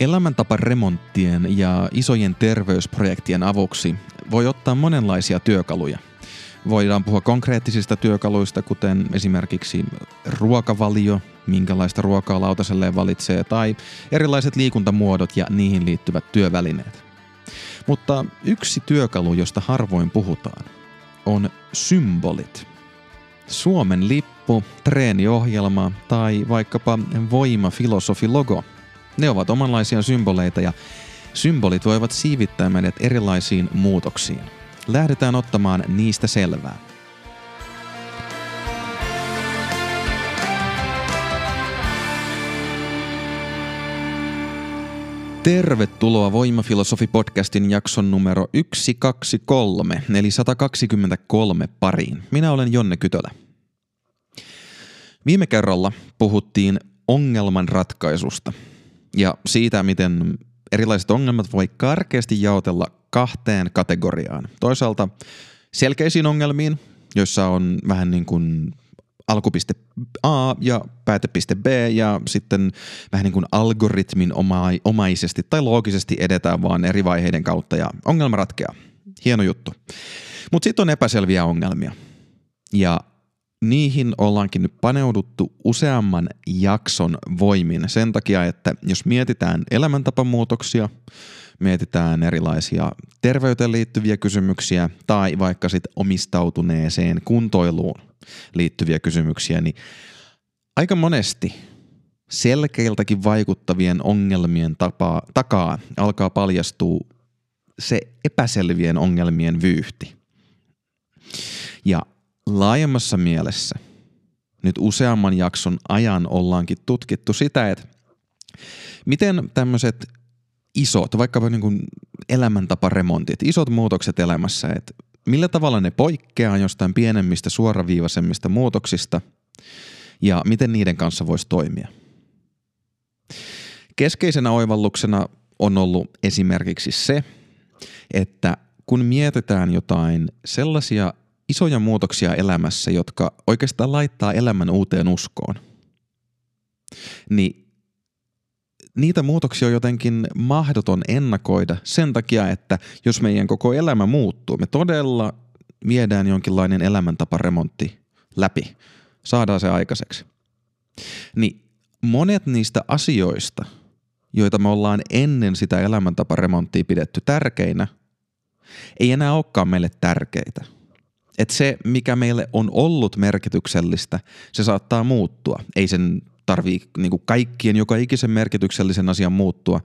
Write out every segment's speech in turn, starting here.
Elämäntaparemonttien ja isojen terveysprojektien avuksi voi ottaa monenlaisia työkaluja. Voidaan puhua konkreettisista työkaluista, kuten esimerkiksi ruokavalio, minkälaista ruokaa lautaselleen valitsee, tai erilaiset liikuntamuodot ja niihin liittyvät työvälineet. Mutta yksi työkalu, josta harvoin puhutaan, on symbolit. Suomen lippu, treeniohjelma tai vaikkapa voimafilosofi-logo. Ne ovat omanlaisia symboleita ja symbolit voivat siivittää meidät erilaisiin muutoksiin. Lähdetään ottamaan niistä selvää. Tervetuloa Voimafilosofi-podcastin jakson numero 123, eli 123 pariin. Minä olen Jonne Kytölä. Viime kerralla puhuttiin ongelman ratkaisusta ja siitä, miten erilaiset ongelmat voi karkeasti jaotella kahteen kategoriaan. Toisaalta selkeisiin ongelmiin, joissa on vähän niin kuin alkupiste A ja päätepiste B ja sitten vähän niin kuin algoritmin omaisesti tai loogisesti edetään vaan eri vaiheiden kautta ja ongelma ratkeaa. Hieno juttu. Mutta sitten on epäselviä ongelmia. Ja niihin ollaankin nyt paneuduttu useamman jakson voimin sen takia, että jos mietitään elämäntapamuutoksia, mietitään erilaisia terveyteen liittyviä kysymyksiä tai vaikka sitten omistautuneeseen kuntoiluun liittyviä kysymyksiä, niin aika monesti selkeiltäkin vaikuttavien ongelmien tapaa, takaa alkaa paljastua se epäselvien ongelmien vyyhti. Ja laajemmassa mielessä nyt useamman jakson ajan ollaankin tutkittu sitä, että miten tämmöiset isot, vaikkapa niin kuin elämäntaparemontit, isot muutokset elämässä, että millä tavalla ne poikkeaa jostain pienemmistä suoraviivaisemmista muutoksista ja miten niiden kanssa voisi toimia. Keskeisenä oivalluksena on ollut esimerkiksi se, että kun mietitään jotain sellaisia isoja muutoksia elämässä, jotka oikeastaan laittaa elämän uuteen uskoon, niin niitä muutoksia on jotenkin mahdoton ennakoida sen takia, että jos meidän koko elämä muuttuu, me todella viedään jonkinlainen elämäntaparemontti läpi, saadaan se aikaiseksi. Niin monet niistä asioista, joita me ollaan ennen sitä elämäntaparemonttia pidetty tärkeinä, ei enää olekaan meille tärkeitä. Että se, mikä meille on ollut merkityksellistä, se saattaa muuttua. Ei sen tarvii niin kuin kaikkien joka ikisen merkityksellisen asian muuttua.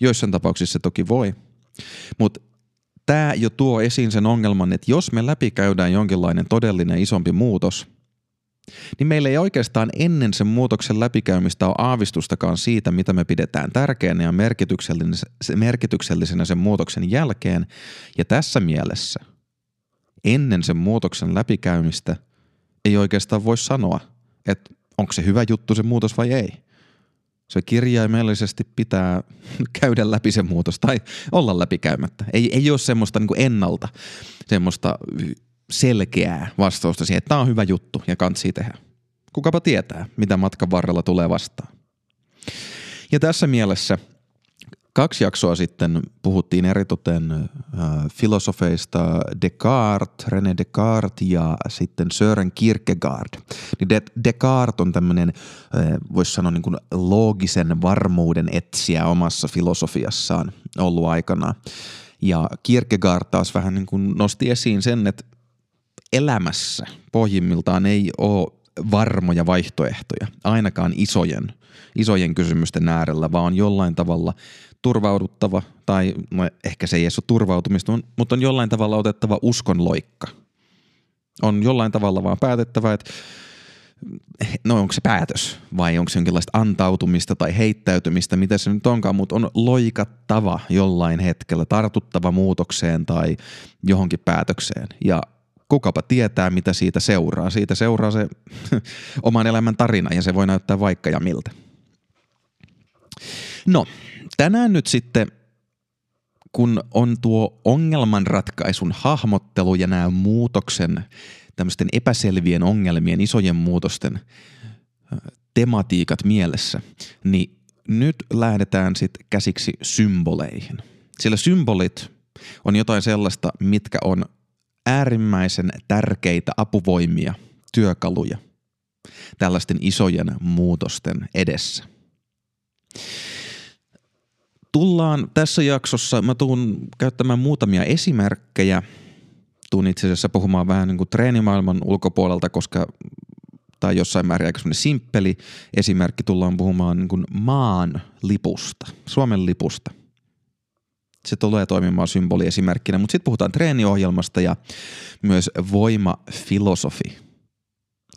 Joissain tapauksissa se toki voi. Mutta tämä jo tuo esiin sen ongelman, että jos me läpikäydään jonkinlainen todellinen isompi muutos, niin meillä ei oikeastaan ennen sen muutoksen läpikäymistä ole aavistustakaan siitä, mitä me pidetään tärkeänä ja merkityksellisenä sen muutoksen jälkeen. Ja tässä mielessä ennen sen muutoksen läpikäymistä ei oikeastaan voi sanoa, että onko se hyvä juttu se muutos vai ei. Se kirjaimellisesti pitää käydä läpi se muutos tai olla läpikäymättä. Ei, ei ole semmoista niin ennalta, semmoista selkeää vastausta siihen, että tämä on hyvä juttu ja kantsii tehdä. Kukapa tietää, mitä matkan varrella tulee vastaan. Ja tässä mielessä – Kaksi jaksoa sitten puhuttiin eritoten äh, filosofeista Descartes, René Descartes ja sitten Søren Kierkegaard. Niin De- Descartes on tämmöinen, äh, voisi sanoa niin kuin loogisen varmuuden etsiä omassa filosofiassaan ollut aikana. Ja Kierkegaard taas vähän niin kuin nosti esiin sen, että elämässä pohjimmiltaan ei ole varmoja vaihtoehtoja, ainakaan isojen, isojen kysymysten äärellä, vaan jollain tavalla – turvauduttava, tai no ehkä se ei edes ole turvautumista, mutta on jollain tavalla otettava uskonloikka. On jollain tavalla vaan päätettävä, että no onko se päätös vai onko se jonkinlaista antautumista tai heittäytymistä, mitä se nyt onkaan, mutta on loikattava jollain hetkellä, tartuttava muutokseen tai johonkin päätökseen. Ja kukapa tietää, mitä siitä seuraa. Siitä seuraa se oman elämän tarina ja se voi näyttää vaikka ja miltä. No, tänään nyt sitten kun on tuo ongelmanratkaisun hahmottelu ja nämä muutoksen, tämmöisten epäselvien ongelmien, isojen muutosten tematiikat mielessä, niin nyt lähdetään sitten käsiksi symboleihin. Sillä symbolit on jotain sellaista, mitkä on äärimmäisen tärkeitä apuvoimia, työkaluja tällaisten isojen muutosten edessä. Tullaan tässä jaksossa, mä tuun käyttämään muutamia esimerkkejä, tuun itse asiassa puhumaan vähän niin kuin treenimaailman ulkopuolelta, koska tai jossain määrin aika simppeli esimerkki tullaan puhumaan niin kuin maan lipusta, Suomen lipusta. Se tulee toimimaan symboliesimerkkinä, mutta sitten puhutaan treeniohjelmasta ja myös voimafilosofi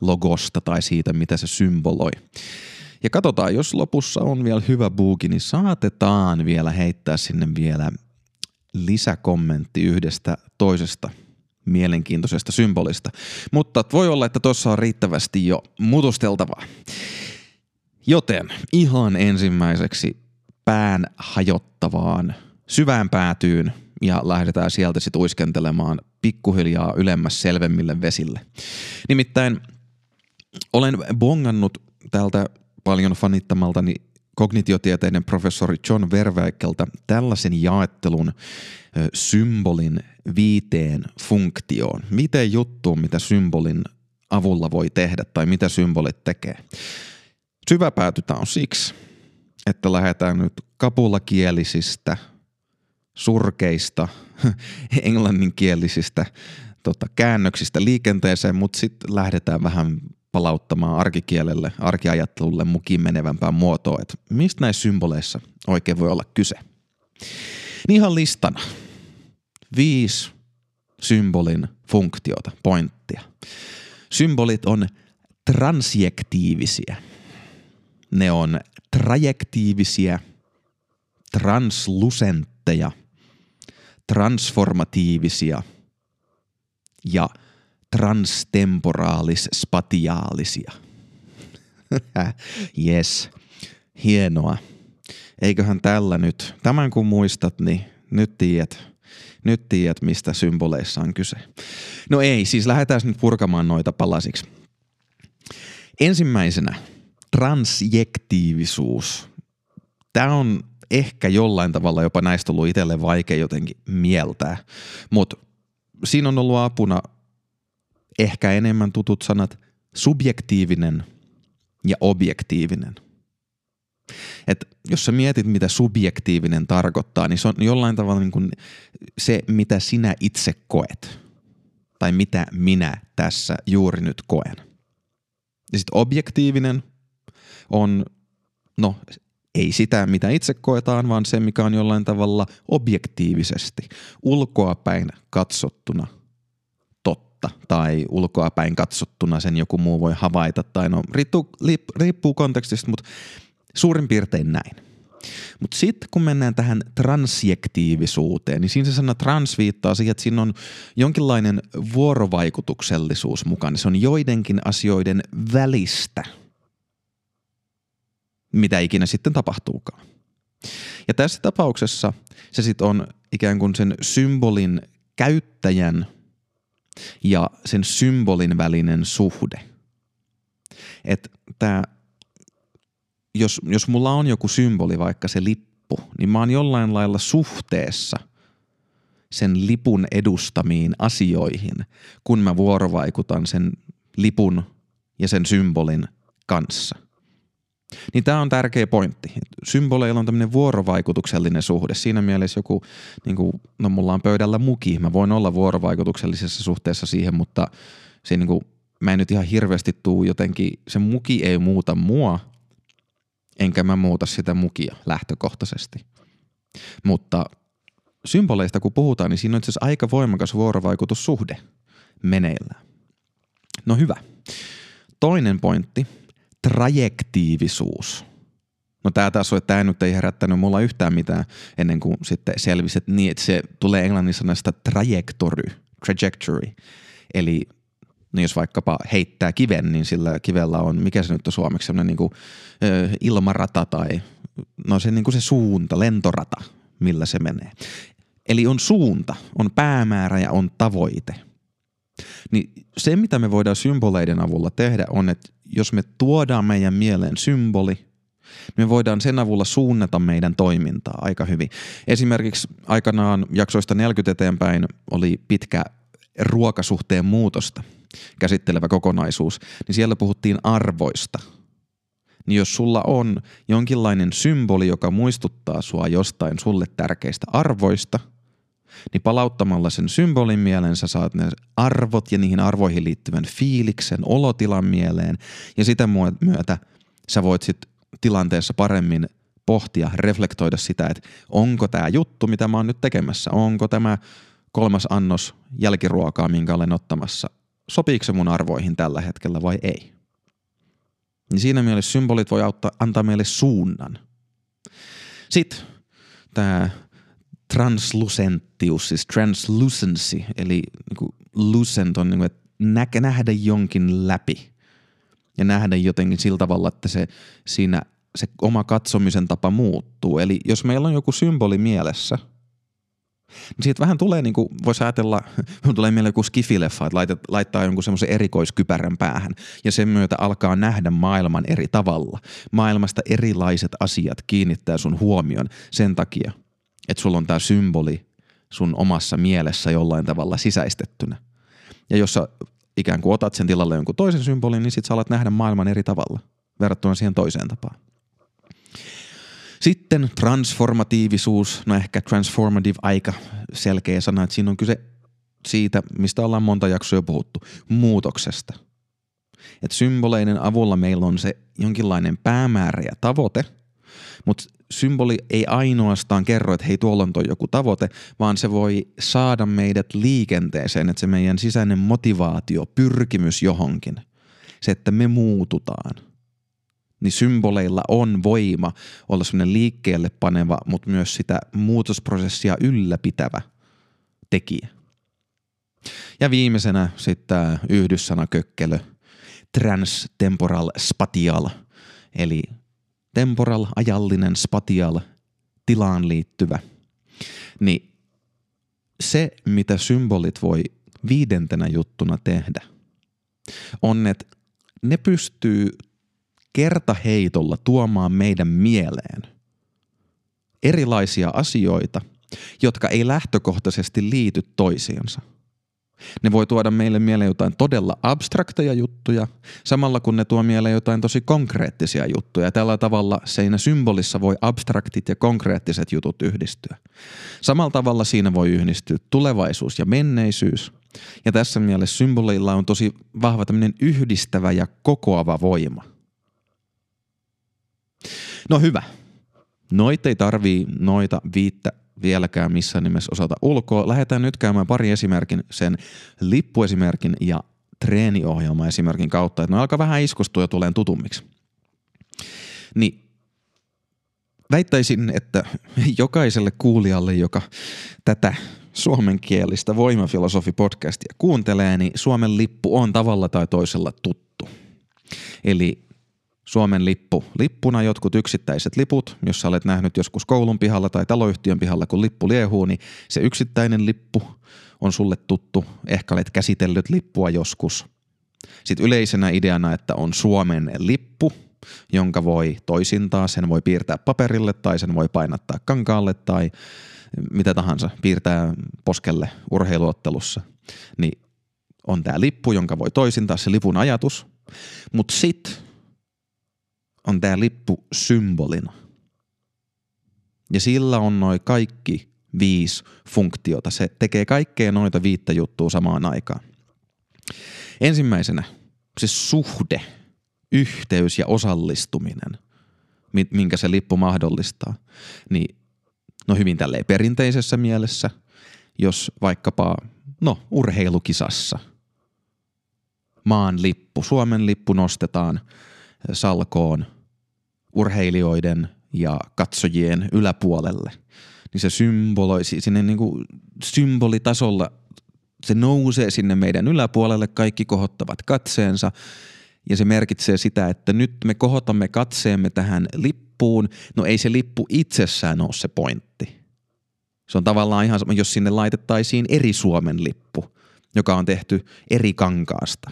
logosta tai siitä, mitä se symboloi. Ja katsotaan, jos lopussa on vielä hyvä buuki, niin saatetaan vielä heittää sinne vielä lisäkommentti yhdestä toisesta mielenkiintoisesta symbolista. Mutta voi olla, että tuossa on riittävästi jo mutusteltavaa. Joten ihan ensimmäiseksi pään hajottavaan syvään päätyyn ja lähdetään sieltä sitten uiskentelemaan pikkuhiljaa ylemmäs selvemmille vesille. Nimittäin olen bongannut täältä paljon fanittamaltani kognitiotieteiden professori John Verweikeltä tällaisen jaettelun symbolin viiteen funktioon. Miten juttuun, mitä symbolin avulla voi tehdä tai mitä symbolit tekee. Syväpäätytä on siksi, että lähdetään nyt kapulakielisistä, surkeista, englanninkielisistä tota, käännöksistä liikenteeseen, mutta sitten lähdetään vähän palauttamaan arkikielelle, arkiajattelulle mukiin menevämpään muotoon, että mistä näissä symboleissa oikein voi olla kyse. Niin ihan listana. Viisi symbolin funktiota, pointtia. Symbolit on transjektiivisiä. Ne on trajektiivisiä, translusentteja, transformatiivisia ja transtemporaalis-spatiaalisia. yes, hienoa. Eiköhän tällä nyt, tämän kun muistat, niin nyt tiedät, nyt tiedät, mistä symboleissa on kyse. No ei, siis lähdetään nyt purkamaan noita palasiksi. Ensimmäisenä transjektiivisuus. Tämä on ehkä jollain tavalla jopa näistä ollut itselle vaikea jotenkin mieltää, mutta siinä on ollut apuna ehkä enemmän tutut sanat subjektiivinen ja objektiivinen. Et jos sä mietit, mitä subjektiivinen tarkoittaa, niin se on jollain tavalla niin kuin se, mitä sinä itse koet. Tai mitä minä tässä juuri nyt koen. Ja sitten objektiivinen on, no ei sitä, mitä itse koetaan, vaan se, mikä on jollain tavalla objektiivisesti, ulkoapäin katsottuna totta tai ulkoapäin katsottuna sen joku muu voi havaita tai no riippuu, riippuu kontekstista, mutta suurin piirtein näin. Mutta sitten kun mennään tähän transjektiivisuuteen, niin siinä se sana trans viittaa siihen, että siinä on jonkinlainen vuorovaikutuksellisuus mukana. Se on joidenkin asioiden välistä, mitä ikinä sitten tapahtuukaan. Ja tässä tapauksessa se sitten on ikään kuin sen symbolin käyttäjän – ja sen symbolin välinen suhde. Että jos, jos mulla on joku symboli, vaikka se lippu, niin mä oon jollain lailla suhteessa sen lipun edustamiin asioihin, kun mä vuorovaikutan sen lipun ja sen symbolin kanssa – niin tämä on tärkeä pointti. Symboleilla on tämmöinen vuorovaikutuksellinen suhde. Siinä mielessä joku, niin kuin, no mulla on pöydällä muki, mä voin olla vuorovaikutuksellisessa suhteessa siihen, mutta se niin kuin, mä en nyt ihan hirveästi tuu jotenkin, se muki ei muuta mua, enkä mä muuta sitä mukia lähtökohtaisesti. Mutta symboleista kun puhutaan, niin siinä on itse asiassa aika voimakas vuorovaikutussuhde meneillään. No hyvä. Toinen pointti – trajektiivisuus. No tämä taas on, tämä nyt ei herättänyt mulla yhtään mitään ennen kuin sitten selvisi, että, niin, että se tulee englannissa näistä trajectory, trajectory. Eli no jos vaikkapa heittää kiven, niin sillä kivellä on, mikä se nyt on suomeksi, sellainen niin kuin, ö, ilmarata tai no se, niin kuin se suunta, lentorata, millä se menee. Eli on suunta, on päämäärä ja on tavoite. Niin se, mitä me voidaan symboleiden avulla tehdä, on, että jos me tuodaan meidän mieleen symboli, Me voidaan sen avulla suunnata meidän toimintaa aika hyvin. Esimerkiksi aikanaan jaksoista 40 eteenpäin oli pitkä ruokasuhteen muutosta käsittelevä kokonaisuus, niin siellä puhuttiin arvoista. Niin jos sulla on jonkinlainen symboli, joka muistuttaa sua jostain sulle tärkeistä arvoista, niin palauttamalla sen symbolin mieleen sä saat ne arvot ja niihin arvoihin liittyvän fiiliksen, olotilan mieleen ja sitä myötä sä voit sitten tilanteessa paremmin pohtia, reflektoida sitä, että onko tämä juttu, mitä mä oon nyt tekemässä, onko tämä kolmas annos jälkiruokaa, minkä olen ottamassa, sopiiko se mun arvoihin tällä hetkellä vai ei. Niin siinä mielessä symbolit voi auttaa, antaa meille suunnan. Sitten tämä translucentius, siis translucency, eli niin lucent on niin kuin, että nähdä jonkin läpi ja nähdä jotenkin sillä tavalla, että se siinä se oma katsomisen tapa muuttuu. Eli jos meillä on joku symboli mielessä, niin siitä vähän tulee, niin kuin voisi ajatella, tulee mieleen joku skifileffa, että laitat, laittaa jonkun semmoisen erikoiskypärän päähän ja sen myötä alkaa nähdä maailman eri tavalla. Maailmasta erilaiset asiat kiinnittää sun huomion sen takia, että sulla on tämä symboli sun omassa mielessä jollain tavalla sisäistettynä. Ja jos sä ikään kuin otat sen tilalle jonkun toisen symbolin, niin sit sä alat nähdä maailman eri tavalla verrattuna siihen toiseen tapaan. Sitten transformatiivisuus, no ehkä transformative aika selkeä sana, että siinä on kyse siitä, mistä ollaan monta jaksoa jo puhuttu, muutoksesta. Että symboleiden avulla meillä on se jonkinlainen päämäärä ja tavoite, mutta symboli ei ainoastaan kerro, että hei tuolla on toi joku tavoite, vaan se voi saada meidät liikenteeseen, että se meidän sisäinen motivaatio, pyrkimys johonkin, se, että me muututaan – niin symboleilla on voima olla semmoinen liikkeelle paneva, mutta myös sitä muutosprosessia ylläpitävä tekijä. Ja viimeisenä sitten tämä yhdyssanakökkelö, transtemporal spatial, eli temporal, ajallinen, spatial, tilaan liittyvä. Niin se, mitä symbolit voi viidentenä juttuna tehdä, on, että ne pystyy kertaheitolla tuomaan meidän mieleen erilaisia asioita, jotka ei lähtökohtaisesti liity toisiinsa. Ne voi tuoda meille mieleen jotain todella abstrakteja juttuja, samalla kun ne tuo mieleen jotain tosi konkreettisia juttuja. Tällä tavalla siinä symbolissa voi abstraktit ja konkreettiset jutut yhdistyä. Samalla tavalla siinä voi yhdistyä tulevaisuus ja menneisyys. Ja tässä mielessä symbolilla on tosi vahva tämmöinen yhdistävä ja kokoava voima – No hyvä. Noita ei tarvii noita viittä vieläkään missään nimessä osata ulkoa. Lähdetään nyt käymään pari esimerkin sen lippuesimerkin ja treeniohjelma esimerkin kautta, että ne alkaa vähän iskustua ja tulee tutummiksi. Niin väittäisin, että jokaiselle kuulijalle, joka tätä suomenkielistä voimafilosofi-podcastia kuuntelee, niin Suomen lippu on tavalla tai toisella tuttu. Eli Suomen lippu. Lippuna jotkut yksittäiset liput, jos sä olet nähnyt joskus koulun pihalla tai taloyhtiön pihalla, kun lippu liehuu, niin se yksittäinen lippu on sulle tuttu. Ehkä olet käsitellyt lippua joskus. Sitten yleisenä ideana, että on Suomen lippu, jonka voi toisintaa, sen voi piirtää paperille tai sen voi painattaa kankaalle tai mitä tahansa, piirtää poskelle urheiluottelussa. Niin on tämä lippu, jonka voi toisintaa, se lipun ajatus. Mutta sitten on tämä lippu symbolina. Ja sillä on noin kaikki viisi funktiota. Se tekee kaikkea noita viittä juttua samaan aikaan. Ensimmäisenä se suhde, yhteys ja osallistuminen, minkä se lippu mahdollistaa. Niin, no hyvin tälleen perinteisessä mielessä, jos vaikkapa, no urheilukisassa, maan lippu, Suomen lippu nostetaan salkoon – urheilijoiden ja katsojien yläpuolelle, niin se symboloi sinne niin kuin symbolitasolla, se nousee sinne meidän yläpuolelle, kaikki kohottavat katseensa ja se merkitsee sitä, että nyt me kohotamme katseemme tähän lippuun. No ei se lippu itsessään ole se pointti. Se on tavallaan ihan sama, jos sinne laitettaisiin eri Suomen lippu, joka on tehty eri kankaasta.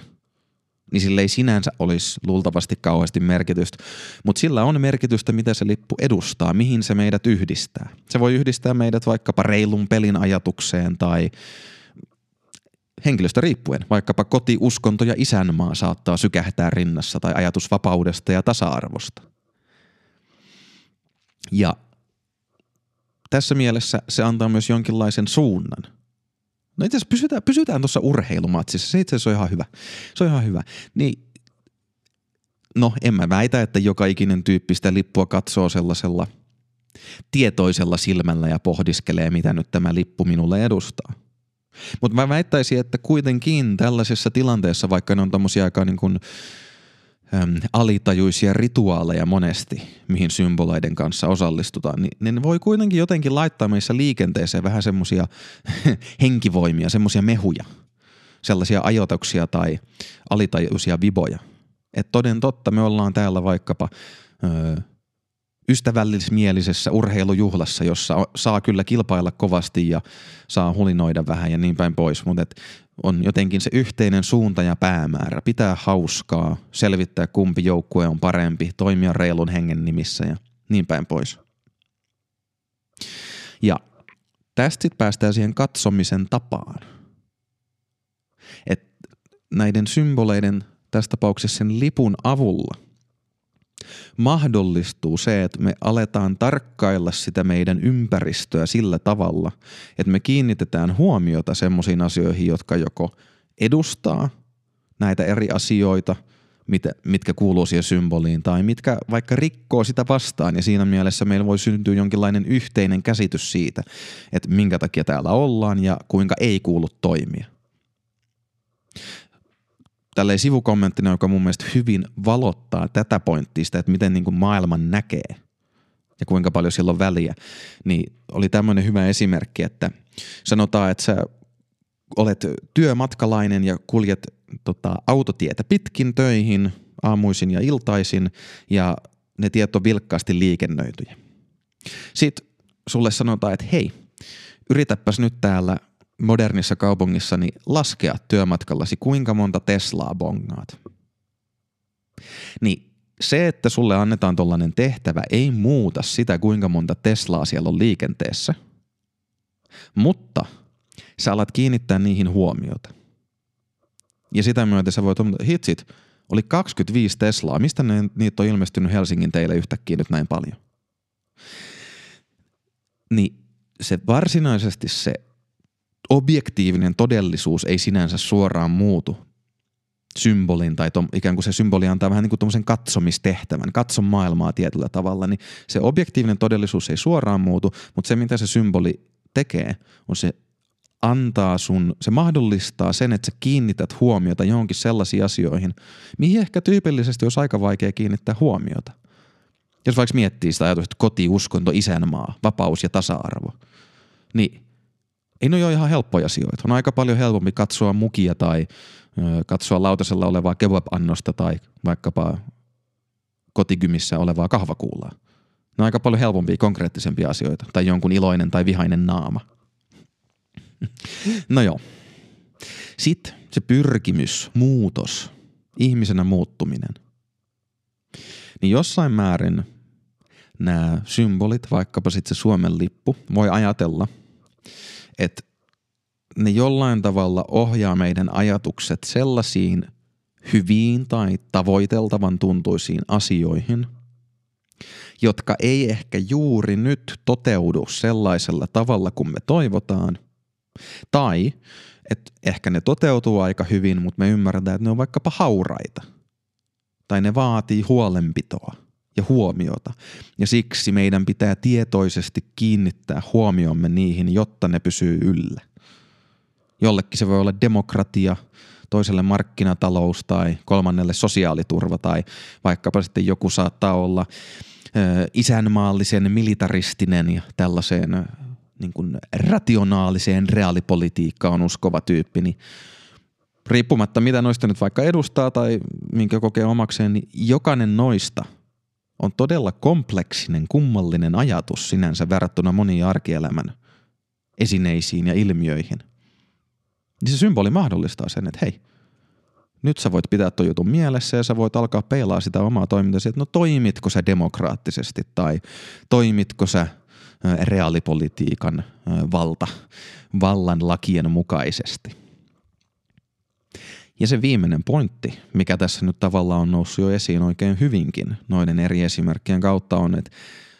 Niin sillä ei sinänsä olisi luultavasti kauheasti merkitystä, mutta sillä on merkitystä, mitä se lippu edustaa, mihin se meidät yhdistää. Se voi yhdistää meidät vaikkapa reilun pelin ajatukseen tai henkilöstä riippuen, vaikkapa koti, uskonto ja isänmaa saattaa sykähtää rinnassa tai ajatus vapaudesta ja tasa-arvosta. Ja tässä mielessä se antaa myös jonkinlaisen suunnan. No itse asiassa pysytään, pysytään tuossa urheilumatsissa, se itse asiassa on ihan hyvä. Se on ihan hyvä. Niin, no en mä väitä, että joka ikinen tyyppi sitä lippua katsoo sellaisella tietoisella silmällä ja pohdiskelee, mitä nyt tämä lippu minulle edustaa. Mutta mä väittäisin, että kuitenkin tällaisessa tilanteessa, vaikka ne on tommosia aika niin kuin, äm, alitajuisia rituaaleja monesti, mihin symboleiden kanssa osallistutaan, niin ne voi kuitenkin jotenkin laittaa meissä liikenteeseen vähän semmosia henkivoimia, semmosia mehuja, sellaisia ajotuksia tai alitajuisia viboja. Että toden totta me ollaan täällä vaikkapa öö, ystävällismielisessä urheilujuhlassa, jossa saa kyllä kilpailla kovasti ja saa hulinoida vähän ja niin päin pois, mutta on jotenkin se yhteinen suunta ja päämäärä. Pitää hauskaa, selvittää kumpi joukkue on parempi, toimia reilun hengen nimissä ja niin päin pois. Ja tästä sitten päästään siihen katsomisen tapaan. Et näiden symboleiden, tässä tapauksessa sen lipun avulla – mahdollistuu se, että me aletaan tarkkailla sitä meidän ympäristöä sillä tavalla, että me kiinnitetään huomiota semmoisiin asioihin, jotka joko edustaa näitä eri asioita, mitkä kuuluu siihen symboliin, tai mitkä vaikka rikkoo sitä vastaan, ja siinä mielessä meillä voi syntyä jonkinlainen yhteinen käsitys siitä, että minkä takia täällä ollaan ja kuinka ei kuulu toimia tälleen sivukommenttina, joka mun mielestä hyvin valottaa tätä pointtista, että miten niin kuin maailman näkee ja kuinka paljon sillä on väliä, niin oli tämmöinen hyvä esimerkki, että sanotaan, että sä olet työmatkalainen ja kuljet tota, autotietä pitkin töihin aamuisin ja iltaisin ja ne tiet on vilkkaasti liikennöityjä. Sitten sulle sanotaan, että hei, yritäpäs nyt täällä modernissa kaupungissa niin laskea työmatkallasi, kuinka monta Teslaa bongaat. Niin se, että sulle annetaan tollainen tehtävä, ei muuta sitä, kuinka monta Teslaa siellä on liikenteessä. Mutta sä alat kiinnittää niihin huomiota. Ja sitä myötä sä voit hitsit, oli 25 Teslaa. Mistä ne, niitä on ilmestynyt Helsingin teille yhtäkkiä nyt näin paljon? Niin se varsinaisesti se objektiivinen todellisuus ei sinänsä suoraan muutu symbolin tai tom, ikään kuin se symboli antaa vähän niin kuin katsomistehtävän, katso maailmaa tietyllä tavalla, niin se objektiivinen todellisuus ei suoraan muutu, mutta se mitä se symboli tekee on se antaa sun, se mahdollistaa sen, että sä kiinnität huomiota johonkin sellaisiin asioihin, mihin ehkä tyypillisesti olisi aika vaikea kiinnittää huomiota. Jos vaikka miettii sitä ajatusta, että koti, uskonto, isänmaa, vapaus ja tasa-arvo, niin ei ne ole ihan helppoja asioita. On aika paljon helpompi katsoa mukia tai ö, katsoa lautasella olevaa kebab-annosta tai vaikkapa kotikymissä olevaa kahvakuulaa. Ne on aika paljon helpompia, konkreettisempia asioita. Tai jonkun iloinen tai vihainen naama. no joo. Sitten se pyrkimys, muutos, ihmisenä muuttuminen. Niin jossain määrin nämä symbolit, vaikkapa sitten se Suomen lippu, voi ajatella – että ne jollain tavalla ohjaa meidän ajatukset sellaisiin hyviin tai tavoiteltavan tuntuisiin asioihin, jotka ei ehkä juuri nyt toteudu sellaisella tavalla kuin me toivotaan, tai että ehkä ne toteutuu aika hyvin, mutta me ymmärretään, että ne on vaikkapa hauraita, tai ne vaatii huolenpitoa – ja huomiota. Ja siksi meidän pitää tietoisesti kiinnittää huomiomme niihin, jotta ne pysyy yllä. Jollekin se voi olla demokratia, toiselle markkinatalous tai kolmannelle sosiaaliturva tai vaikkapa sitten joku saattaa olla isänmaallisen, militaristinen ja tällaiseen niin kuin rationaaliseen reaalipolitiikkaan uskova tyyppi, niin riippumatta mitä noista nyt vaikka edustaa tai minkä kokee omakseen, niin jokainen noista – on todella kompleksinen, kummallinen ajatus sinänsä verrattuna moniin arkielämän esineisiin ja ilmiöihin. Niin se symboli mahdollistaa sen, että hei, Nyt sä voit pitää tuon jutun mielessä ja sä voit alkaa peilaa sitä omaa toimintasi, että no toimitko sä demokraattisesti tai toimitko sä reaalipolitiikan valta, vallan lakien mukaisesti. Ja se viimeinen pointti, mikä tässä nyt tavallaan on noussut jo esiin oikein hyvinkin noiden eri esimerkkien kautta on, että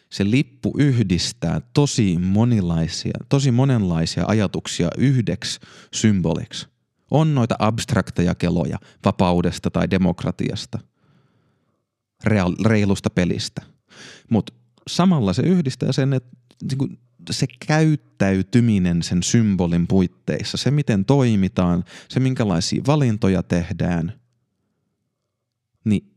se lippu yhdistää tosi monilaisia, tosi monenlaisia ajatuksia yhdeksi symboliksi. On noita abstrakteja keloja vapaudesta tai demokratiasta, reilusta pelistä. Mutta samalla se yhdistää sen, että niinku se käyttäytyminen sen symbolin puitteissa, se miten toimitaan, se minkälaisia valintoja tehdään, niin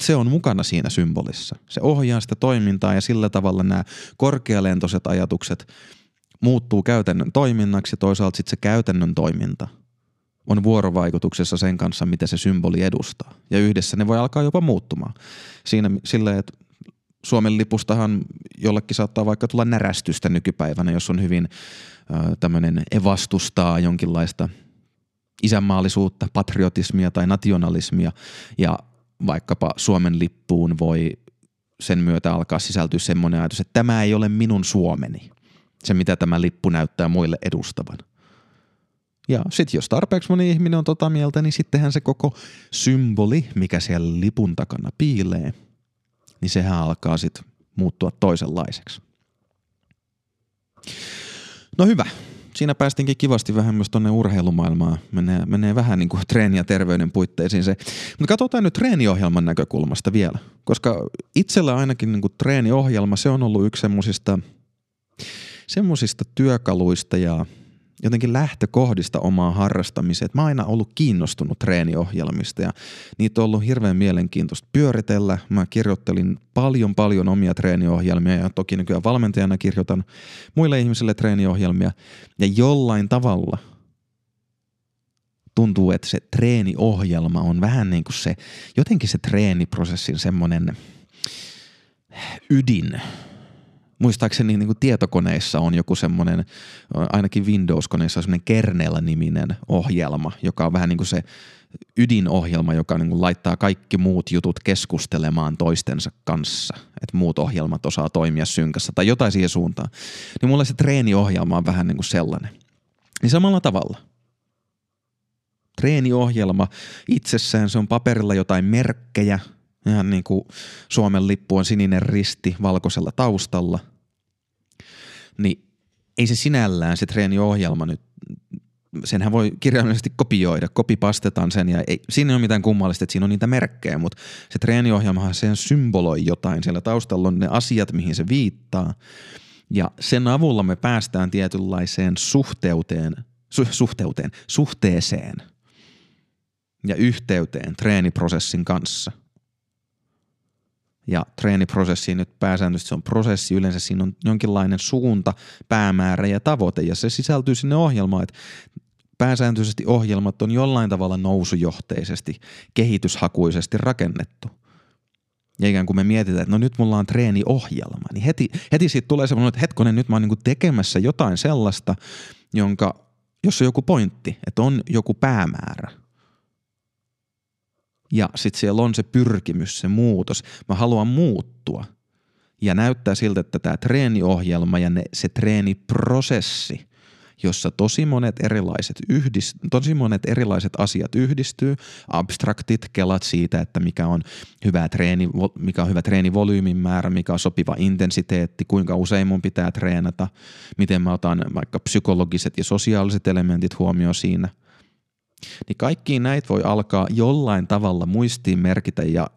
se on mukana siinä symbolissa. Se ohjaa sitä toimintaa ja sillä tavalla nämä korkealentoiset ajatukset muuttuu käytännön toiminnaksi ja toisaalta sitten se käytännön toiminta on vuorovaikutuksessa sen kanssa, mitä se symboli edustaa. Ja yhdessä ne voi alkaa jopa muuttumaan. Siinä silleen, että Suomen lipustahan jollekin saattaa vaikka tulla närästystä nykypäivänä, jos on hyvin tämmöinen evastustaa jonkinlaista isänmaallisuutta, patriotismia tai nationalismia ja vaikkapa Suomen lippuun voi sen myötä alkaa sisältyä semmoinen ajatus, että tämä ei ole minun Suomeni, se mitä tämä lippu näyttää muille edustavan. Ja sitten jos tarpeeksi moni ihminen on tota mieltä, niin sittenhän se koko symboli, mikä siellä lipun takana piilee, niin sehän alkaa sitten muuttua toisenlaiseksi. No hyvä, siinä päästinkin kivasti vähän myös tuonne urheilumaailmaan. Menee, menee vähän niin kuin treeni- ja terveyden puitteisiin se. Mutta katsotaan nyt treeniohjelman näkökulmasta vielä. Koska itsellä ainakin niin kuin treeniohjelma, se on ollut yksi semmoisista semmoisista työkaluista ja jotenkin lähtökohdista omaa harrastamiseen. Mä oon aina ollut kiinnostunut treeniohjelmista ja niitä on ollut hirveän mielenkiintoista pyöritellä. Mä kirjoittelin paljon paljon omia treeniohjelmia ja toki nykyään valmentajana kirjoitan muille ihmisille treeniohjelmia ja jollain tavalla tuntuu, että se treeniohjelma on vähän niin kuin se, jotenkin se treeniprosessin semmoinen ydin – muistaakseni niin kuin tietokoneissa on joku semmoinen, ainakin Windows-koneissa on semmoinen kernel-niminen ohjelma, joka on vähän niin kuin se ydinohjelma, joka niin kuin laittaa kaikki muut jutut keskustelemaan toistensa kanssa, että muut ohjelmat osaa toimia synkässä tai jotain siihen suuntaan. Niin mulla se treeniohjelma on vähän niin kuin sellainen. Niin samalla tavalla. Treeniohjelma itsessään, se on paperilla jotain merkkejä, ihan niin kuin Suomen lippu on sininen risti valkoisella taustalla – niin ei se sinällään se treeniohjelma nyt, senhän voi kirjaimellisesti kopioida, kopipastetaan sen ja ei, siinä ei ole mitään kummallista, että siinä on niitä merkkejä, mutta se treeniohjelmahan sen symboloi jotain, siellä taustalla on ne asiat, mihin se viittaa. Ja sen avulla me päästään tietynlaiseen suhteuteen, su, suhteuteen, suhteeseen ja yhteyteen treeniprosessin kanssa ja treeniprosessiin nyt pääsääntöisesti se on prosessi, yleensä siinä on jonkinlainen suunta, päämäärä ja tavoite. Ja se sisältyy sinne ohjelmaan, että pääsääntöisesti ohjelmat on jollain tavalla nousujohteisesti, kehityshakuisesti rakennettu. Ja ikään kuin me mietitään, että no nyt mulla on treeniohjelma, niin heti, heti siitä tulee semmoinen, että hetkonen, nyt mä oon niin tekemässä jotain sellaista, jonka, jos on joku pointti, että on joku päämäärä – ja sitten siellä on se pyrkimys, se muutos. Mä haluan muuttua. Ja näyttää siltä, että tämä treeniohjelma ja ne, se treeniprosessi, jossa tosi monet erilaiset, yhdist, tosi monet erilaiset asiat yhdistyy, abstraktit kelat siitä, että mikä on hyvä, treeni, mikä on hyvä treenivolyymin määrä, mikä on sopiva intensiteetti, kuinka usein mun pitää treenata, miten mä otan vaikka psykologiset ja sosiaaliset elementit huomioon siinä – niin kaikkiin näitä voi alkaa jollain tavalla muistiin merkitä ja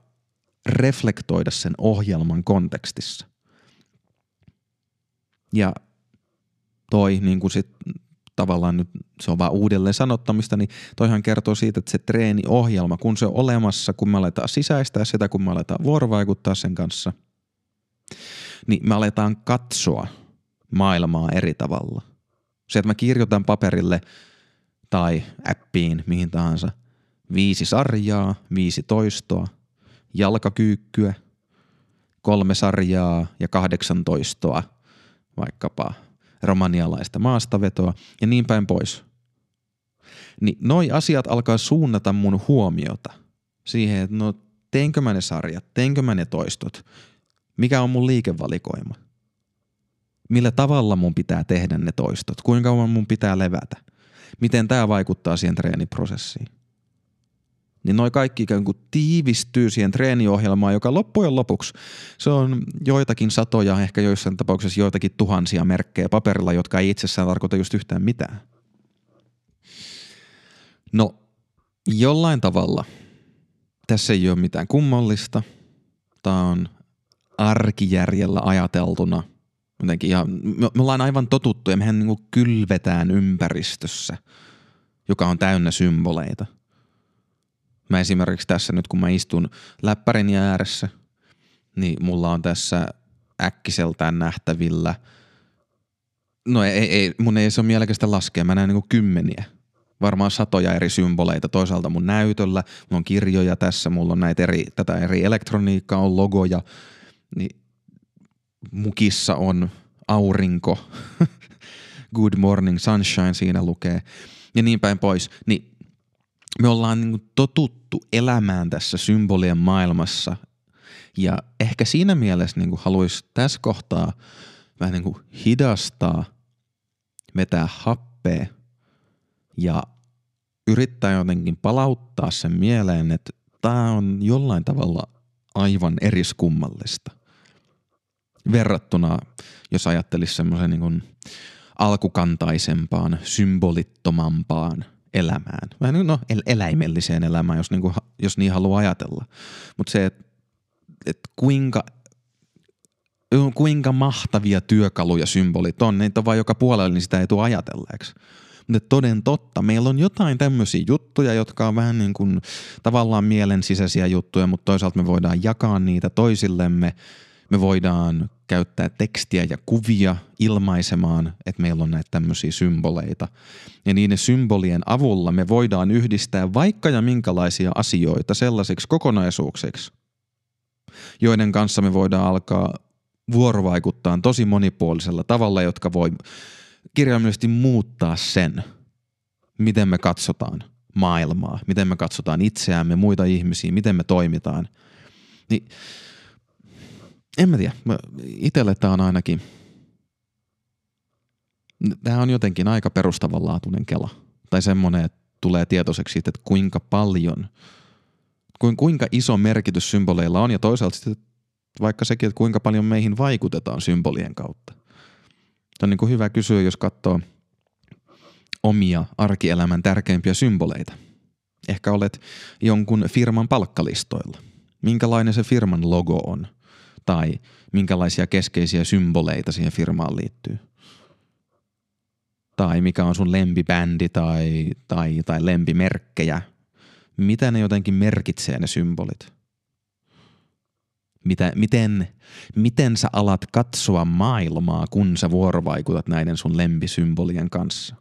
reflektoida sen ohjelman kontekstissa. Ja toi niin kuin sit tavallaan nyt se on vaan uudelleen sanottamista, niin toihan kertoo siitä, että se treeniohjelma, kun se on olemassa, kun me aletaan sisäistää sitä, kun me aletaan vuorovaikuttaa sen kanssa, niin me aletaan katsoa maailmaa eri tavalla. Se, että mä kirjoitan paperille – tai appiin, mihin tahansa. Viisi sarjaa, viisi toistoa, jalkakyykkyä, kolme sarjaa ja kahdeksan toistoa, vaikkapa romanialaista maastavetoa ja niin päin pois. Niin noi asiat alkaa suunnata mun huomiota siihen, että no teinkö mä ne sarjat, teinkö mä ne toistot, mikä on mun liikevalikoima, millä tavalla mun pitää tehdä ne toistot, kuinka kauan mun pitää levätä, miten tämä vaikuttaa siihen treeniprosessiin. Niin noi kaikki ikään kuin tiivistyy siihen treeniohjelmaan, joka loppujen lopuksi se on joitakin satoja, ehkä joissain tapauksissa joitakin tuhansia merkkejä paperilla, jotka ei itsessään tarkoita just yhtään mitään. No, jollain tavalla tässä ei ole mitään kummallista. Tämä on arkijärjellä ajateltuna jotenkin ihan, me, me ollaan aivan totuttu ja mehän niin kylvetään ympäristössä, joka on täynnä symboleita. Mä esimerkiksi tässä nyt kun mä istun läppärin ääressä, niin mulla on tässä äkkiseltään nähtävillä, no ei, ei mun ei se ole mielekästä laskea, mä näen niin kymmeniä varmaan satoja eri symboleita. Toisaalta mun näytöllä, mulla on kirjoja tässä, mulla on näitä eri, tätä eri elektroniikkaa, on logoja, niin mukissa on aurinko, good morning sunshine siinä lukee. Ja niin päin pois, niin me ollaan niin totuttu elämään tässä symbolien maailmassa. Ja ehkä siinä mielessä niin haluaisi tässä kohtaa vähän niin kuin hidastaa, vetää happea ja yrittää jotenkin palauttaa sen mieleen, että tämä on jollain tavalla aivan eriskummallista. Verrattuna, jos ajattelisi semmoisen niin alkukantaisempaan, symbolittomampaan elämään. Vähän no, el- eläimelliseen elämään, jos, niin kuin, jos niin haluaa ajatella. Mutta se, että et kuinka kuinka mahtavia työkaluja symbolit on, niitä on vaan joka puolella, niin sitä ei tule ajatelleeksi. Mutta toden totta, meillä on jotain tämmöisiä juttuja, jotka on vähän niin kuin tavallaan mielen sisäisiä juttuja, mutta toisaalta me voidaan jakaa niitä toisillemme. Me voidaan käyttää tekstiä ja kuvia ilmaisemaan, että meillä on näitä tämmöisiä symboleita. Ja niiden symbolien avulla me voidaan yhdistää vaikka ja minkälaisia asioita sellaisiksi kokonaisuuksiksi, joiden kanssa me voidaan alkaa vuorovaikuttaa tosi monipuolisella tavalla, jotka voi kirjaimellisesti muuttaa sen, miten me katsotaan maailmaa, miten me katsotaan itseämme, muita ihmisiä, miten me toimitaan. Niin, en mä tiedä, itselle tämä on ainakin, tämä on jotenkin aika perustavanlaatuinen kela. Tai semmoinen, että tulee tietoiseksi siitä, että kuinka paljon, kuinka iso merkitys symboleilla on ja toisaalta sitten vaikka sekin, että kuinka paljon meihin vaikutetaan symbolien kautta. Tämä on niin kuin hyvä kysyä, jos katsoo omia arkielämän tärkeimpiä symboleita. Ehkä olet jonkun firman palkkalistoilla. Minkälainen se firman logo on? Tai minkälaisia keskeisiä symboleita siihen firmaan liittyy? Tai mikä on sun lempibändi tai, tai, tai lempimerkkejä? Mitä ne jotenkin merkitsee ne symbolit? mitä, miten, miten sä alat katsoa maailmaa, kun sä vuorovaikutat näiden sun lempisymbolien kanssa.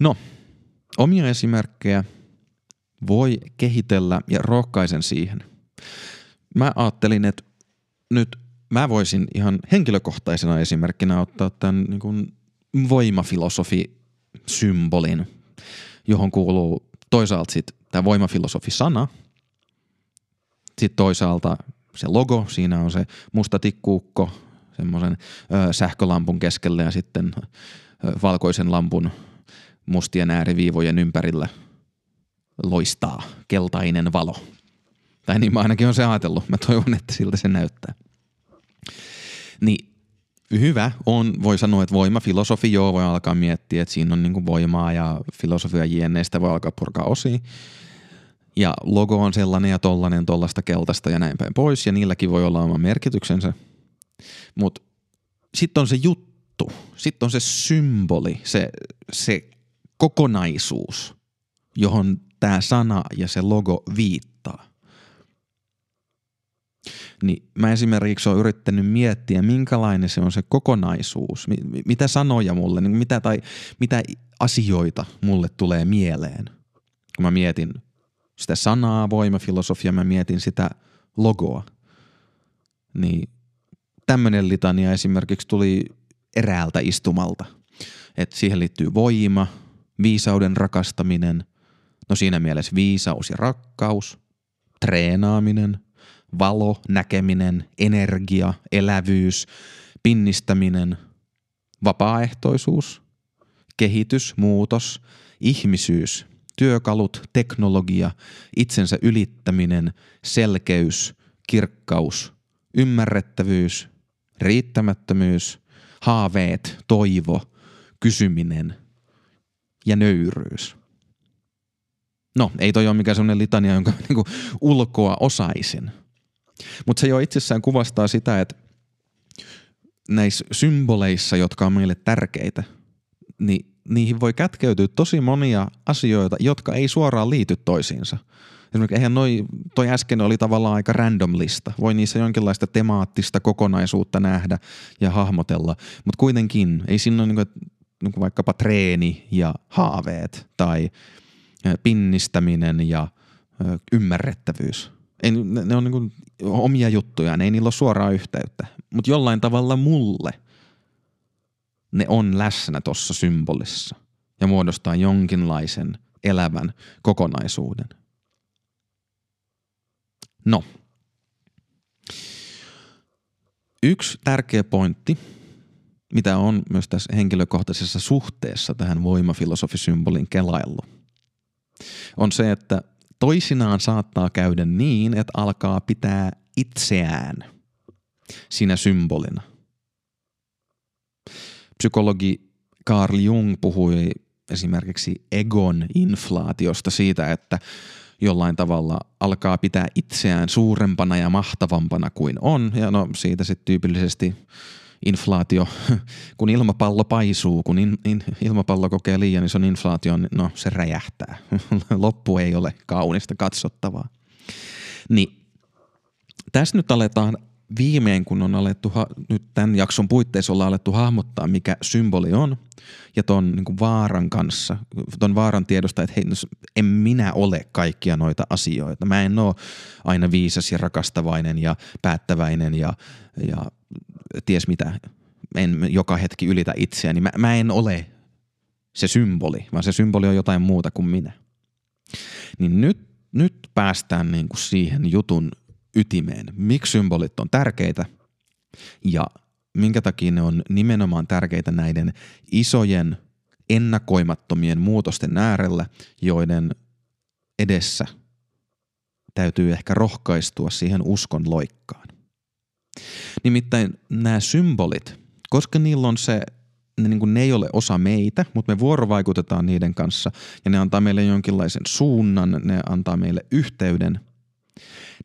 No, omia esimerkkejä voi kehitellä ja rohkaisen siihen. Mä ajattelin, että nyt mä voisin ihan henkilökohtaisena esimerkkinä ottaa tämän niin kuin voimafilosofi-symbolin, johon kuuluu toisaalta sitten tämä voimafilosofi-sana – sitten toisaalta se logo, siinä on se musta tikkuukko semmoisen sähkölampun keskellä ja sitten ö, valkoisen lampun mustien ääriviivojen ympärillä loistaa keltainen valo. Tai niin mä ainakin on se ajatellut. Mä toivon, että siltä se näyttää. Niin hyvä on, voi sanoa, että voima, filosofi, joo, voi alkaa miettiä, että siinä on niin voimaa ja filosofia jienneistä voi alkaa purkaa osia ja logo on sellainen ja tollainen, tollasta keltaista ja näin päin pois, ja niilläkin voi olla oma merkityksensä. Mutta sitten on se juttu, sitten on se symboli, se, se kokonaisuus, johon tämä sana ja se logo viittaa. Niin mä esimerkiksi olen yrittänyt miettiä, minkälainen se on se kokonaisuus, mitä sanoja mulle, niin mitä, tai mitä asioita mulle tulee mieleen, kun mä mietin – sitä sanaa, voimafilosofia, mä mietin sitä logoa. Niin tämmöinen litania esimerkiksi tuli eräältä istumalta. että siihen liittyy voima, viisauden rakastaminen, no siinä mielessä viisaus ja rakkaus, treenaaminen, valo, näkeminen, energia, elävyys, pinnistäminen, vapaaehtoisuus, kehitys, muutos, ihmisyys, työkalut, teknologia, itsensä ylittäminen, selkeys, kirkkaus, ymmärrettävyys, riittämättömyys, haaveet, toivo, kysyminen ja nöyryys. No, ei toi ole mikään sellainen litania, jonka niinku ulkoa osaisin. Mutta se jo itsessään kuvastaa sitä, että näissä symboleissa, jotka on meille tärkeitä, niin niihin voi kätkeytyä tosi monia asioita, jotka ei suoraan liity toisiinsa. Esimerkiksi eihän noi, toi äsken oli tavallaan aika random lista. Voi niissä jonkinlaista temaattista kokonaisuutta nähdä ja hahmotella, mutta kuitenkin ei siinä ole niin kuin, niin kuin vaikkapa treeni ja haaveet tai pinnistäminen ja ymmärrettävyys. Ei, ne, ne on niin omia juttuja, ne ei niillä ole suoraa yhteyttä. Mutta jollain tavalla mulle ne on läsnä tuossa symbolissa ja muodostaa jonkinlaisen elävän kokonaisuuden. No. Yksi tärkeä pointti, mitä on myös tässä henkilökohtaisessa suhteessa tähän voimafilosofisymbolin kelaillut, on se, että toisinaan saattaa käydä niin, että alkaa pitää itseään siinä symbolina. Psykologi Carl Jung puhui esimerkiksi egon inflaatiosta siitä, että jollain tavalla alkaa pitää itseään suurempana ja mahtavampana kuin on. Ja no siitä sitten tyypillisesti inflaatio, kun ilmapallo paisuu, kun in, in, ilmapallo kokee liian, niin se on inflaatio, niin no se räjähtää. Loppu ei ole kaunista katsottavaa. Niin tässä nyt aletaan viimein, kun on alettu, nyt tämän jakson puitteissa ollaan alettu hahmottaa, mikä symboli on, ja ton niin vaaran kanssa, ton vaaran tiedosta, että hei, no, en minä ole kaikkia noita asioita. Mä en ole aina viisas ja rakastavainen ja päättäväinen ja, ja ties mitä, en joka hetki ylitä itseäni. Mä, mä en ole se symboli, vaan se symboli on jotain muuta kuin minä. Niin nyt, nyt päästään niin kuin siihen jutun ytimeen. Miksi symbolit on tärkeitä ja minkä takia ne on nimenomaan tärkeitä näiden isojen ennakoimattomien muutosten äärellä, joiden edessä täytyy ehkä rohkaistua siihen uskon loikkaan. Nimittäin nämä symbolit, koska niillä on se, ne, niin kuin ne ei ole osa meitä, mutta me vuorovaikutetaan niiden kanssa ja ne antaa meille jonkinlaisen suunnan, ne antaa meille yhteyden,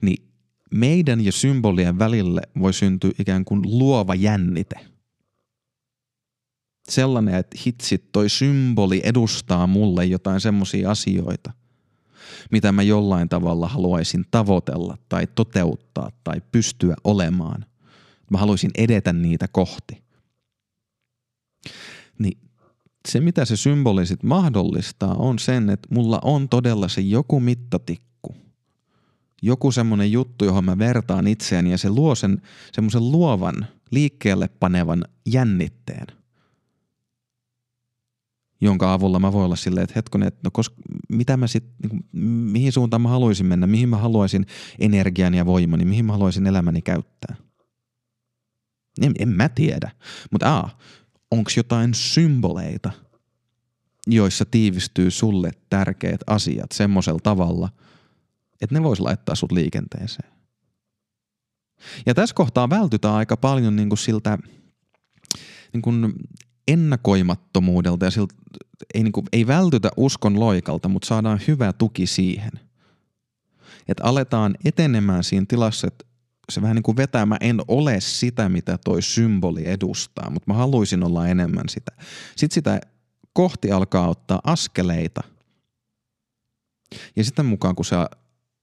niin meidän ja symbolien välille voi syntyä ikään kuin luova jännite. Sellainen, että hitsit, toi symboli edustaa mulle jotain semmoisia asioita, mitä mä jollain tavalla haluaisin tavoitella tai toteuttaa tai pystyä olemaan. Mä haluaisin edetä niitä kohti. Niin se, mitä se symboli sit mahdollistaa, on sen, että mulla on todella se joku mittatikku joku semmoinen juttu, johon mä vertaan itseäni ja se luo sen semmoisen luovan, liikkeelle panevan jännitteen, jonka avulla mä voin olla silleen, että hetkonen, että no koska, mitä mä sit, niin mihin suuntaan mä haluaisin mennä, mihin mä haluaisin energian ja voimani, mihin mä haluaisin elämäni käyttää. En, en mä tiedä, mutta a, onko jotain symboleita, joissa tiivistyy sulle tärkeät asiat semmoisella tavalla – että ne vois laittaa sut liikenteeseen. Ja tässä kohtaa vältytään aika paljon niin kuin siltä niin kuin ennakoimattomuudelta ja siltä, ei, niin kuin, ei vältytä uskon loikalta, mutta saadaan hyvä tuki siihen. Että aletaan etenemään siinä tilassa, että se vähän niin kuin vetää, mä en ole sitä, mitä toi symboli edustaa, mutta mä haluaisin olla enemmän sitä. Sitten sitä kohti alkaa ottaa askeleita. Ja sitten mukaan, kun sä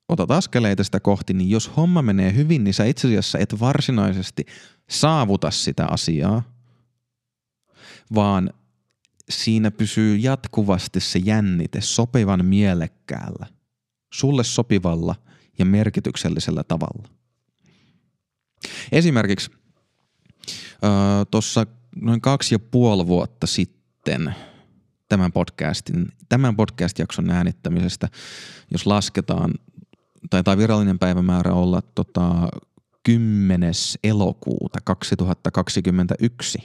otat askeleita sitä kohti, niin jos homma menee hyvin, niin sä itse asiassa et varsinaisesti saavuta sitä asiaa, vaan siinä pysyy jatkuvasti se jännite sopivan mielekkäällä, sulle sopivalla ja merkityksellisellä tavalla. Esimerkiksi tuossa noin kaksi ja puoli vuotta sitten tämän podcastin, tämän podcast-jakson äänittämisestä, jos lasketaan, taitaa virallinen päivämäärä olla tota, 10. elokuuta 2021,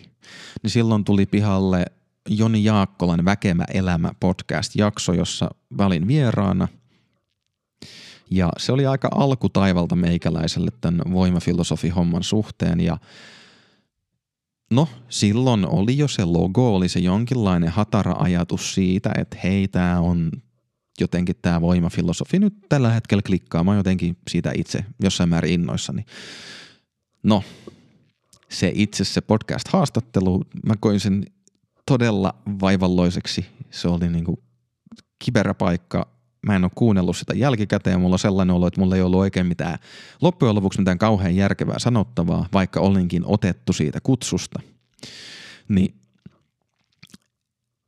niin silloin tuli pihalle Joni Jaakkolan Väkemä elämä podcast-jakso, jossa valin vieraana. Ja se oli aika alkutaivalta meikäläiselle tämän voimafilosofi-homman suhteen ja No, silloin oli jo se logo, oli se jonkinlainen hatara ajatus siitä, että hei, tämä on jotenkin tämä voimafilosofi nyt tällä hetkellä klikkaamaan jotenkin siitä itse jossain määrin innoissani. No, se itse se podcast-haastattelu, mä koin sen todella vaivalloiseksi. Se oli niinku kiperä paikka. Mä en ole kuunnellut sitä jälkikäteen ja mulla on sellainen olo, että mulla ei ollut oikein mitään loppujen lopuksi mitään kauhean järkevää sanottavaa, vaikka olinkin otettu siitä kutsusta. Niin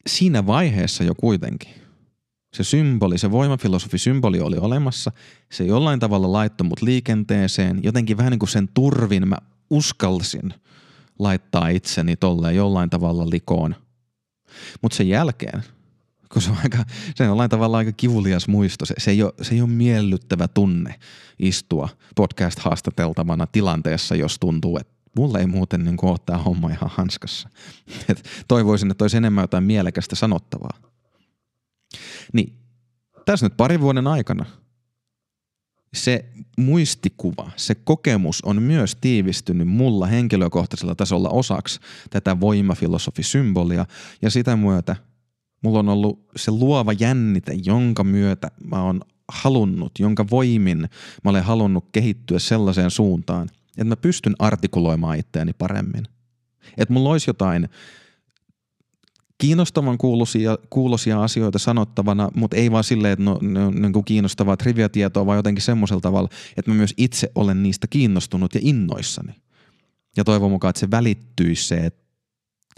siinä vaiheessa jo kuitenkin se symboli, se voimafilosofi-symboli oli olemassa. Se jollain tavalla laittoi mut liikenteeseen. Jotenkin vähän niin kuin sen turvin mä uskalsin laittaa itseni tolleen jollain tavalla likoon – mutta sen jälkeen, kun se on, aika, se on jollain tavalla aika kivulias muisto, se, se, ei ole, se ei ole miellyttävä tunne istua podcast-haastateltavana tilanteessa, jos tuntuu, että mulle ei muuten niin ole tämä homma ihan hanskassa. Et toivoisin, että olisi enemmän jotain mielekästä sanottavaa. Niin tässä nyt parin vuoden aikana se muistikuva, se kokemus on myös tiivistynyt mulla henkilökohtaisella tasolla osaksi tätä voimafilosofisymbolia ja sitä myötä mulla on ollut se luova jännite, jonka myötä mä oon halunnut, jonka voimin mä olen halunnut kehittyä sellaiseen suuntaan, että mä pystyn artikuloimaan itseäni paremmin. Että mulla olisi jotain kiinnostavan kuulosia, kuulosia asioita sanottavana, mutta ei vaan silleen, että no, ne on niin kiinnostavaa triviatietoa, vaan jotenkin semmoisella tavalla, että mä myös itse olen niistä kiinnostunut ja innoissani. Ja toivon mukaan, että se välittyisi se, että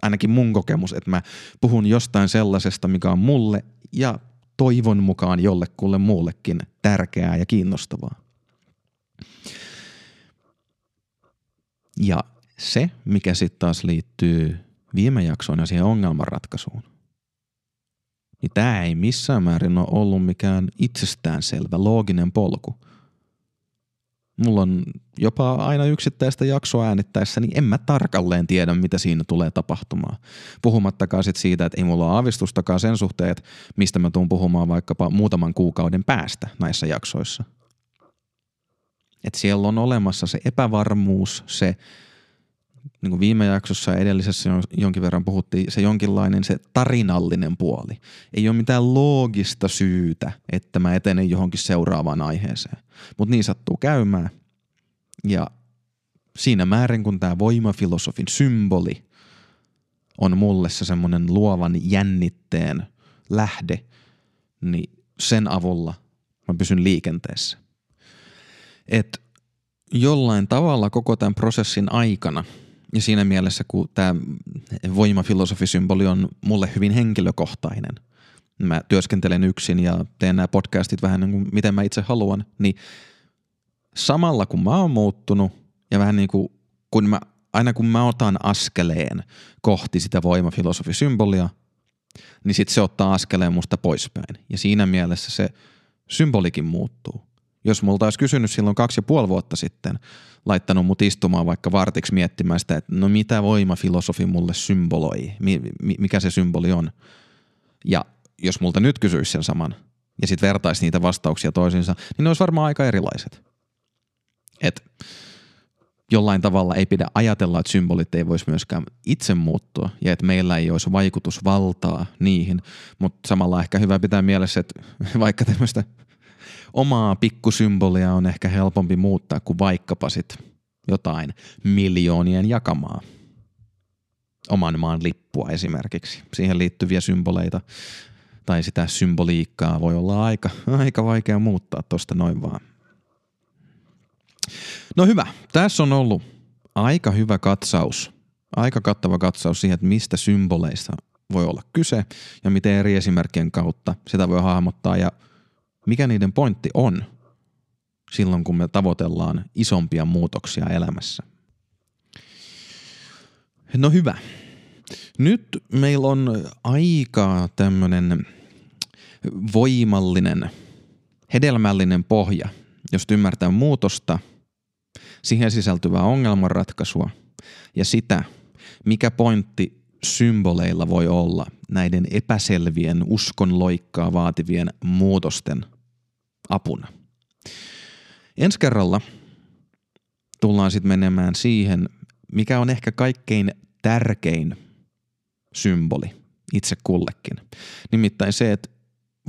ainakin mun kokemus, että mä puhun jostain sellaisesta, mikä on mulle ja toivon mukaan jollekulle muullekin tärkeää ja kiinnostavaa. Ja se, mikä sitten taas liittyy viime jaksoon ja siihen ongelmanratkaisuun, niin tämä ei missään määrin ole ollut mikään itsestäänselvä looginen polku. Mulla on jopa aina yksittäistä jaksoa äänittäessä, niin en mä tarkalleen tiedä, mitä siinä tulee tapahtumaan. Puhumattakaan sit siitä, että ei mulla ole aavistustakaan sen suhteen, että mistä mä tuun puhumaan vaikkapa muutaman kuukauden päästä näissä jaksoissa. Et siellä on olemassa se epävarmuus, se niin kuin viime jaksossa ja edellisessä jonkin verran puhuttiin, se jonkinlainen se tarinallinen puoli. Ei ole mitään loogista syytä, että mä etenen johonkin seuraavaan aiheeseen. Mutta niin sattuu käymään. Ja siinä määrin, kun tämä voimafilosofin symboli on mulle se semmoinen luovan jännitteen lähde, niin sen avulla mä pysyn liikenteessä. Et jollain tavalla koko tämän prosessin aikana – ja siinä mielessä, kun tämä voimafilosofisymboli on mulle hyvin henkilökohtainen, mä työskentelen yksin ja teen nämä podcastit vähän niin kuin miten mä itse haluan, niin samalla kun mä oon muuttunut ja vähän niin kuin kun mä, aina kun mä otan askeleen kohti sitä voimafilosofisymbolia, niin sitten se ottaa askeleen musta poispäin. Ja siinä mielessä se symbolikin muuttuu. Jos multa olisi kysynyt silloin kaksi ja puoli vuotta sitten, laittanut mut istumaan vaikka vartiksi miettimään sitä, että no mitä voimafilosofi mulle symboloi, mikä se symboli on. Ja jos multa nyt kysyisi sen saman ja sitten vertaisi niitä vastauksia toisiinsa, niin ne olisi varmaan aika erilaiset. Et jollain tavalla ei pidä ajatella, että symbolit ei voisi myöskään itse muuttua ja että meillä ei olisi vaikutusvaltaa niihin, mutta samalla ehkä hyvä pitää mielessä, että vaikka tämmöistä omaa pikkusymbolia on ehkä helpompi muuttaa kuin vaikkapa sit jotain miljoonien jakamaa. Oman maan lippua esimerkiksi. Siihen liittyviä symboleita tai sitä symboliikkaa voi olla aika, aika vaikea muuttaa tuosta noin vaan. No hyvä, tässä on ollut aika hyvä katsaus, aika kattava katsaus siihen, että mistä symboleista voi olla kyse ja miten eri esimerkkien kautta sitä voi hahmottaa ja – mikä niiden pointti on silloin, kun me tavoitellaan isompia muutoksia elämässä. No hyvä. Nyt meillä on aika tämmöinen voimallinen, hedelmällinen pohja, jos ymmärtää muutosta, siihen sisältyvää ongelmanratkaisua ja sitä, mikä pointti symboleilla voi olla näiden epäselvien uskon loikkaa vaativien muutosten apuna. Ensi kerralla tullaan sitten menemään siihen, mikä on ehkä kaikkein tärkein symboli itse kullekin. Nimittäin se, että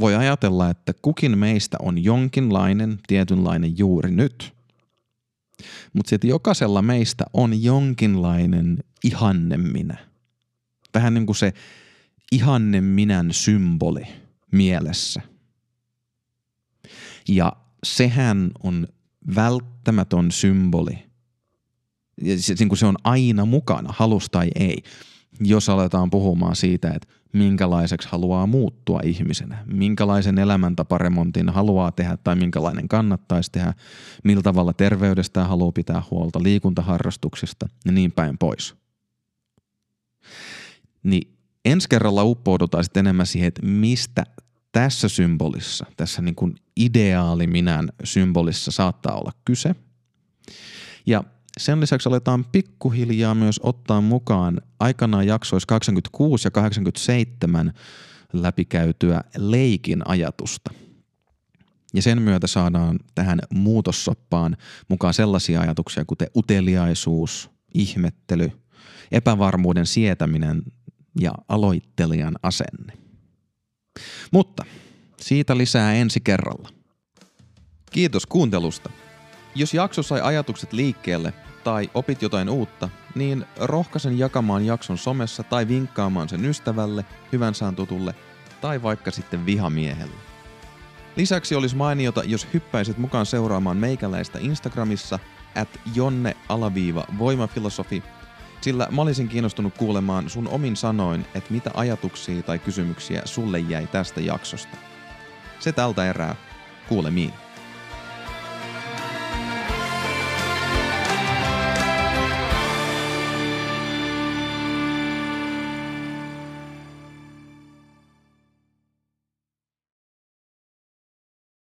voi ajatella, että kukin meistä on jonkinlainen tietynlainen juuri nyt. Mutta sitten jokaisella meistä on jonkinlainen ihanne minä. Vähän niin kuin se ihanne minän symboli mielessä. Ja sehän on välttämätön symboli. Se, niin kuin se on aina mukana, halus tai ei jos aletaan puhumaan siitä, että minkälaiseksi haluaa muuttua ihmisenä, minkälaisen elämäntaparemontin haluaa tehdä tai minkälainen kannattaisi tehdä, millä tavalla terveydestä haluaa pitää huolta, liikuntaharrastuksista ja niin päin pois. Niin ensi kerralla uppoudutaan sitten enemmän siihen, että mistä tässä symbolissa, tässä niin kuin ideaali minän symbolissa saattaa olla kyse. Ja sen lisäksi aletaan pikkuhiljaa myös ottaa mukaan aikanaan jaksoissa 86 ja 87 läpikäytyä leikin ajatusta. Ja sen myötä saadaan tähän muutossoppaan mukaan sellaisia ajatuksia kuten uteliaisuus, ihmettely, epävarmuuden sietäminen ja aloittelijan asenne. Mutta siitä lisää ensi kerralla. Kiitos kuuntelusta. Jos jakso sai ajatukset liikkeelle tai opit jotain uutta, niin rohkaisen jakamaan jakson somessa tai vinkkaamaan sen ystävälle, hyvän saan tutulle tai vaikka sitten vihamiehelle. Lisäksi olisi mainiota, jos hyppäisit mukaan seuraamaan meikäläistä Instagramissa at jonne-voimafilosofi, sillä mä olisin kiinnostunut kuulemaan sun omin sanoin, että mitä ajatuksia tai kysymyksiä sulle jäi tästä jaksosta. Se tältä erää. Kuulemiin.